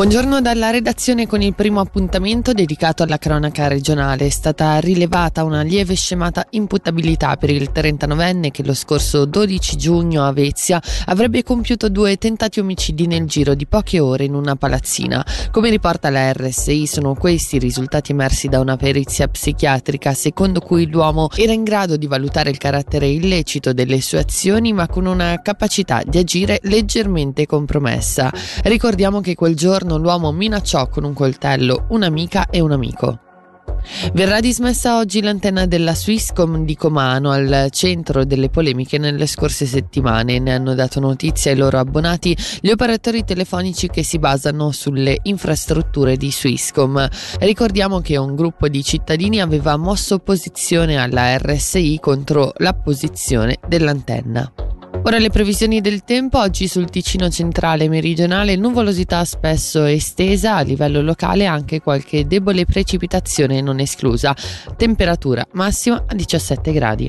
Buongiorno dalla redazione con il primo appuntamento dedicato alla cronaca regionale. È stata rilevata una lieve scemata imputabilità per il 39enne che lo scorso 12 giugno a Vezia avrebbe compiuto due tentati omicidi nel giro di poche ore in una palazzina. Come riporta la RSI sono questi i risultati emersi da una perizia psichiatrica secondo cui l'uomo era in grado di valutare il carattere illecito delle sue azioni ma con una capacità di agire leggermente compromessa. Ricordiamo che quel giorno giorno l'uomo minacciò con un coltello un'amica e un amico. Verrà dismessa oggi l'antenna della Swisscom di Comano al centro delle polemiche nelle scorse settimane. Ne hanno dato notizia ai loro abbonati gli operatori telefonici che si basano sulle infrastrutture di Swisscom. Ricordiamo che un gruppo di cittadini aveva mosso opposizione alla RSI contro l'apposizione dell'antenna. Ora le previsioni del tempo, oggi sul Ticino centrale e meridionale nuvolosità spesso estesa, a livello locale anche qualche debole precipitazione non esclusa, temperatura massima a 17 gradi.